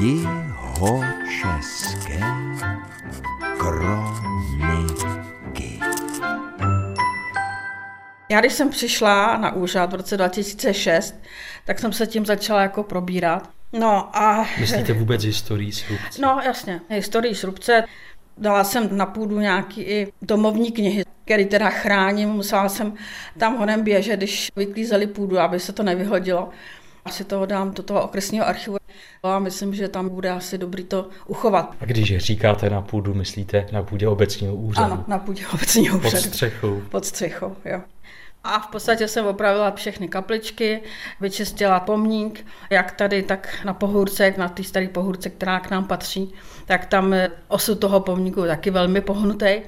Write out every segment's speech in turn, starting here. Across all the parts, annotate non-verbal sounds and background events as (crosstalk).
Jihočeské kroniky. Já když jsem přišla na úřad v roce 2006, tak jsem se tím začala jako probírat. No a... Myslíte vůbec historii Srubce? No jasně, historii Srubce. Dala jsem na půdu nějaký i domovní knihy, který teda chráním. Musela jsem tam honem běžet, když vyklízeli půdu, aby se to nevyhodilo. Asi to dám do toho okresního archivu a myslím, že tam bude asi dobrý to uchovat. A když říkáte na půdu, myslíte na půdě obecního úřadu? Ano, na půdě obecního úřadu. Pod střechou. Pod střechou, jo. A v podstatě jsem opravila všechny kapličky, vyčistila pomník, jak tady, tak na pohůrce, jak na té staré pohůrce, která k nám patří, tak tam osud toho pomníku taky velmi pohnutý.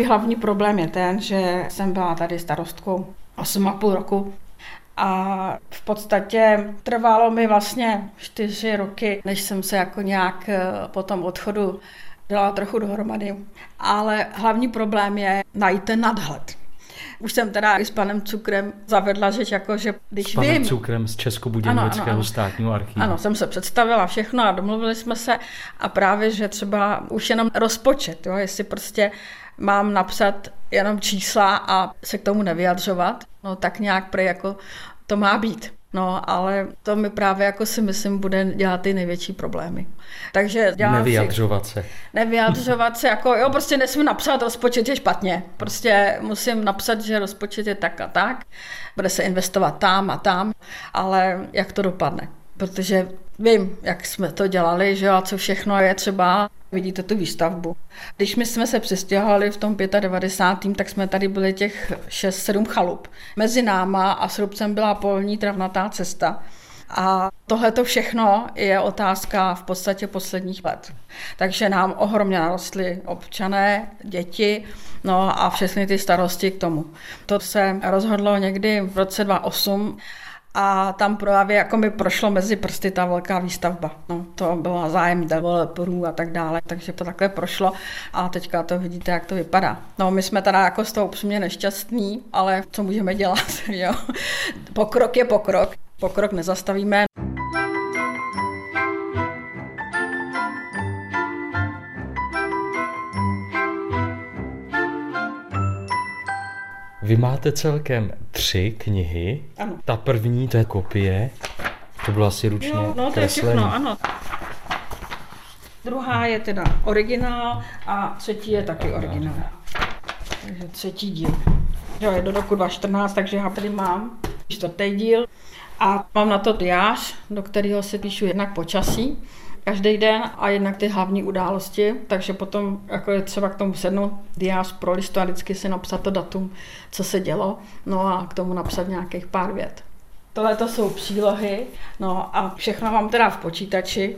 Můj hlavní problém je ten, že jsem byla tady starostkou 8,5 roku a v podstatě trvalo mi vlastně čtyři roky, než jsem se jako nějak eh, po tom odchodu dala trochu dohromady. Ale hlavní problém je najít ten nadhled. Už jsem teda i s panem Cukrem zavedla řeč, jako že když s panem vím... Cukrem z Českobudějovického státního archivu. Ano, jsem se představila všechno a domluvili jsme se a právě, že třeba už jenom rozpočet, jo, jestli prostě mám napsat jenom čísla a se k tomu nevyjadřovat, no tak nějak pre jako to má být. No, ale to mi právě jako si myslím bude dělat ty největší problémy. Takže dělám Nevyjadřovat si, se. Nevyjadřovat se, jako jo, prostě nesmím napsat, rozpočet je špatně. Prostě musím napsat, že rozpočet je tak a tak, bude se investovat tam a tam, ale jak to dopadne. Protože vím, jak jsme to dělali, že a co všechno je třeba Vidíte tu výstavbu. Když my jsme se přestěhovali v tom 95. tak jsme tady byli těch 6-7 chalup. Mezi náma a Srubcem byla polní travnatá cesta. A tohle to všechno je otázka v podstatě posledních let. Takže nám ohromně narostly občané, děti, no a všechny ty starosti k tomu. To se rozhodlo někdy v roce 2008 a tam právě jako mi prošlo mezi prsty ta velká výstavba. No, to byla zájem developerů a tak dále, takže to takhle prošlo a teďka to vidíte, jak to vypadá. No, my jsme teda jako z toho upřímně nešťastní, ale co můžeme dělat, (laughs) jo? Pokrok je pokrok, pokrok nezastavíme. Vy máte celkem tři knihy. Ano. Ta první, to je kopie. To bylo asi ručně Jo, no to je všechno, ano. Druhá je teda originál a třetí je taky originál. Takže třetí díl. Jo, je do roku 2014, takže já tady mám čtvrtý díl. A mám na to diář, do kterého se píšu jednak počasí, každý den a jednak ty hlavní události, takže potom jako je třeba k tomu sednout diář pro listu a vždycky si napsat to datum, co se dělo, no a k tomu napsat nějakých pár vět. Tohle to jsou přílohy, no a všechno mám teda v počítači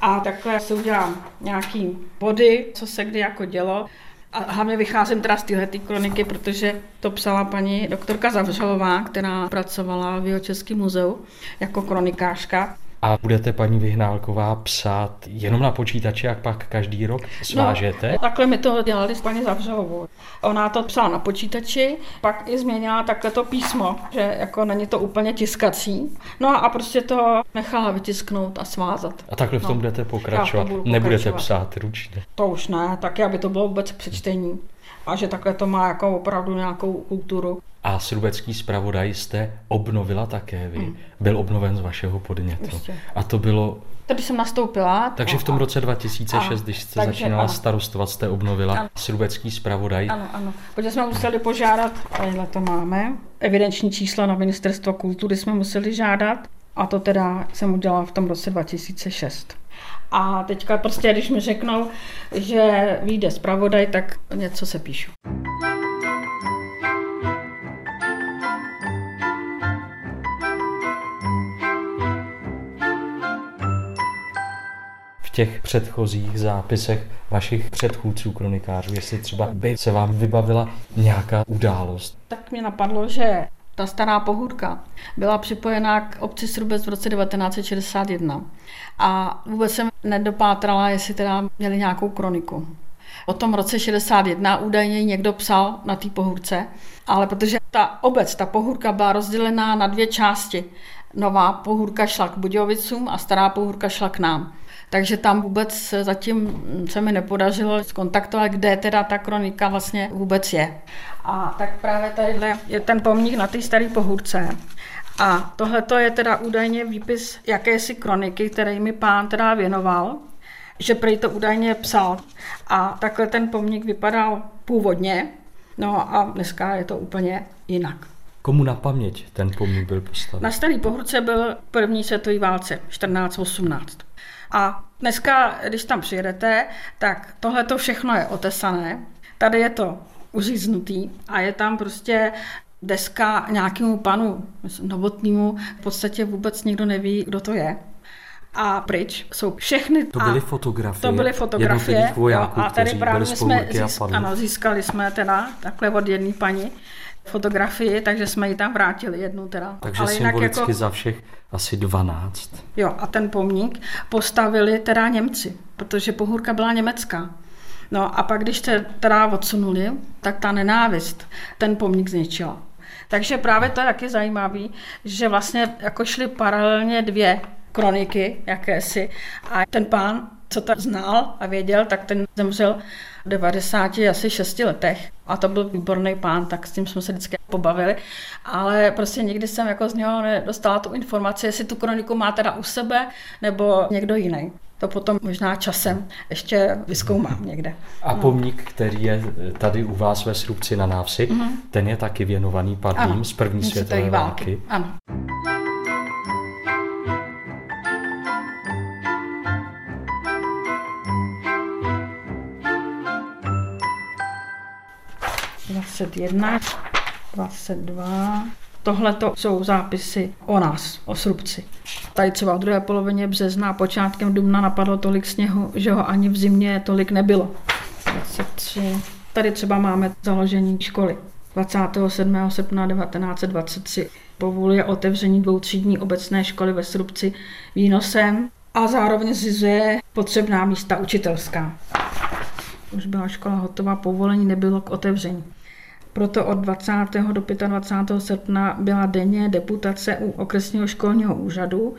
a takhle si udělám nějaký body, co se kdy jako dělo. A hlavně vycházím teda z téhle kroniky, protože to psala paní doktorka Zavřelová, která pracovala v Jihočeském muzeu jako kronikářka. A budete, paní Vyhnálková, psát jenom na počítači, jak pak každý rok svážete? No, takhle mi to dělali s paní Zavřelovou. Ona to psala na počítači, pak i změnila takhle to písmo, že jako není to úplně tiskací. No a prostě to nechala vytisknout a svázat. A takhle v tom no. budete pokračovat? budu Nebudete pokračovat. psát ručně? To už ne, tak aby to bylo vůbec přečtení. A že takhle to má jako opravdu nějakou kulturu. A Srubecký zpravodaj jste obnovila také vy. Mm. Byl obnoven z vašeho podnětu. Jistě. A to bylo... Tady jsem nastoupila. Takže v tom roce 2006, A, když jste takže začínala ano. starostovat, jste obnovila Ano. Srubecký zpravodaj. Ano, ano. Protože jsme museli požádat, tadyhle to máme, evidenční číslo na Ministerstvo kultury jsme museli žádat. A to teda jsem udělala v tom roce 2006. A teďka prostě, když mi řeknou, že vyjde zpravodaj, tak něco se píšu. v těch předchozích zápisech vašich předchůdců kronikářů, jestli třeba by se vám vybavila nějaká událost. Tak mě napadlo, že ta stará pohůdka byla připojená k obci Srubec v roce 1961. A vůbec jsem nedopátrala, jestli teda měli nějakou kroniku. O tom roce 61 údajně někdo psal na té pohůrce, ale protože ta obec, ta pohůrka byla rozdělená na dvě části. Nová pohůrka šla k Budějovicům a stará pohůrka šla k nám. Takže tam vůbec zatím se mi nepodařilo skontaktovat, kde teda ta kronika vlastně vůbec je. A tak právě tadyhle je ten pomník na té staré pohůrce. A tohle je teda údajně výpis jakési kroniky, který mi pán teda věnoval, že prý to údajně psal. A takhle ten pomník vypadal původně, no a dneska je to úplně jinak. Komu na paměť ten pomník byl postaven? Na Starý Pohorce byl první světový válce 1418. A dneska, když tam přijedete, tak tohle to všechno je otesané. Tady je to uříznutý a je tam prostě deska nějakému panu novotnému, v podstatě vůbec nikdo neví, kdo to je. A pryč jsou všechny... To byly fotografie. To byly fotografie. vojáků, a tady právě jsme získ, ano, získali jsme teda takhle od jedné paní fotografii, takže jsme ji tam vrátili jednu teda. Takže Ale symbolicky jako, za všech asi 12. Jo, a ten pomník postavili teda Němci, protože pohůrka byla německá. No a pak, když se teda odsunuli, tak ta nenávist ten pomník zničila. Takže právě to je taky zajímavé, že vlastně jako šly paralelně dvě kroniky jakési a ten pán, co to znal a věděl, tak ten zemřel v 90 asi 6 letech a to byl výborný pán, tak s tím jsme se vždycky pobavili, ale prostě nikdy jsem jako z něho nedostala tu informaci, jestli tu kroniku má teda u sebe nebo někdo jiný. To potom možná časem ještě vyskoumám někde. A no. pomník, který je tady u vás ve Srubci na návsi, mm-hmm. ten je taky věnovaný padlým ano, z první světové války. války. Ano. 21, 22. Tohle to jsou zápisy o nás, o Srubci. Tady třeba v druhé polovině března a počátkem dubna napadlo tolik sněhu, že ho ani v zimě tolik nebylo. 23. Tady třeba máme založení školy. 27. srpna 1923 povoluje otevření dvoutřídní obecné školy ve Srubci výnosem a zároveň zřizuje potřebná místa učitelská. Už byla škola hotová, povolení nebylo k otevření. Proto od 20. do 25. srpna byla denně deputace u okresního školního úřadu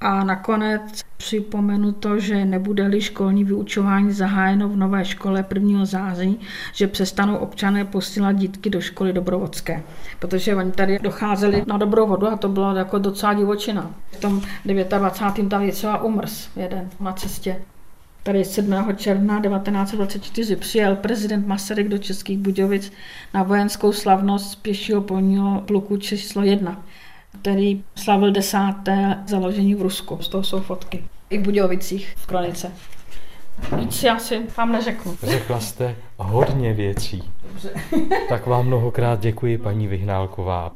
a nakonec připomenu to, že nebude-li školní vyučování zahájeno v nové škole 1. září, že přestanou občané posílat dítky do školy dobrovodské. Protože oni tady docházeli na dobrovodu a to bylo jako docela divočina. V tom 29. tam je třeba umrs jeden na cestě. Tady 7. června 1924 přijel prezident Masaryk do Českých Budějovic na vojenskou slavnost pěšího polního pluku číslo 1, který slavil desáté založení v Rusku. Z toho jsou fotky. I v Budějovicích v kronice. Víc já si vám neřeknu. Řekla jste hodně věcí. Dobře. tak vám mnohokrát děkuji, paní Vyhnálková.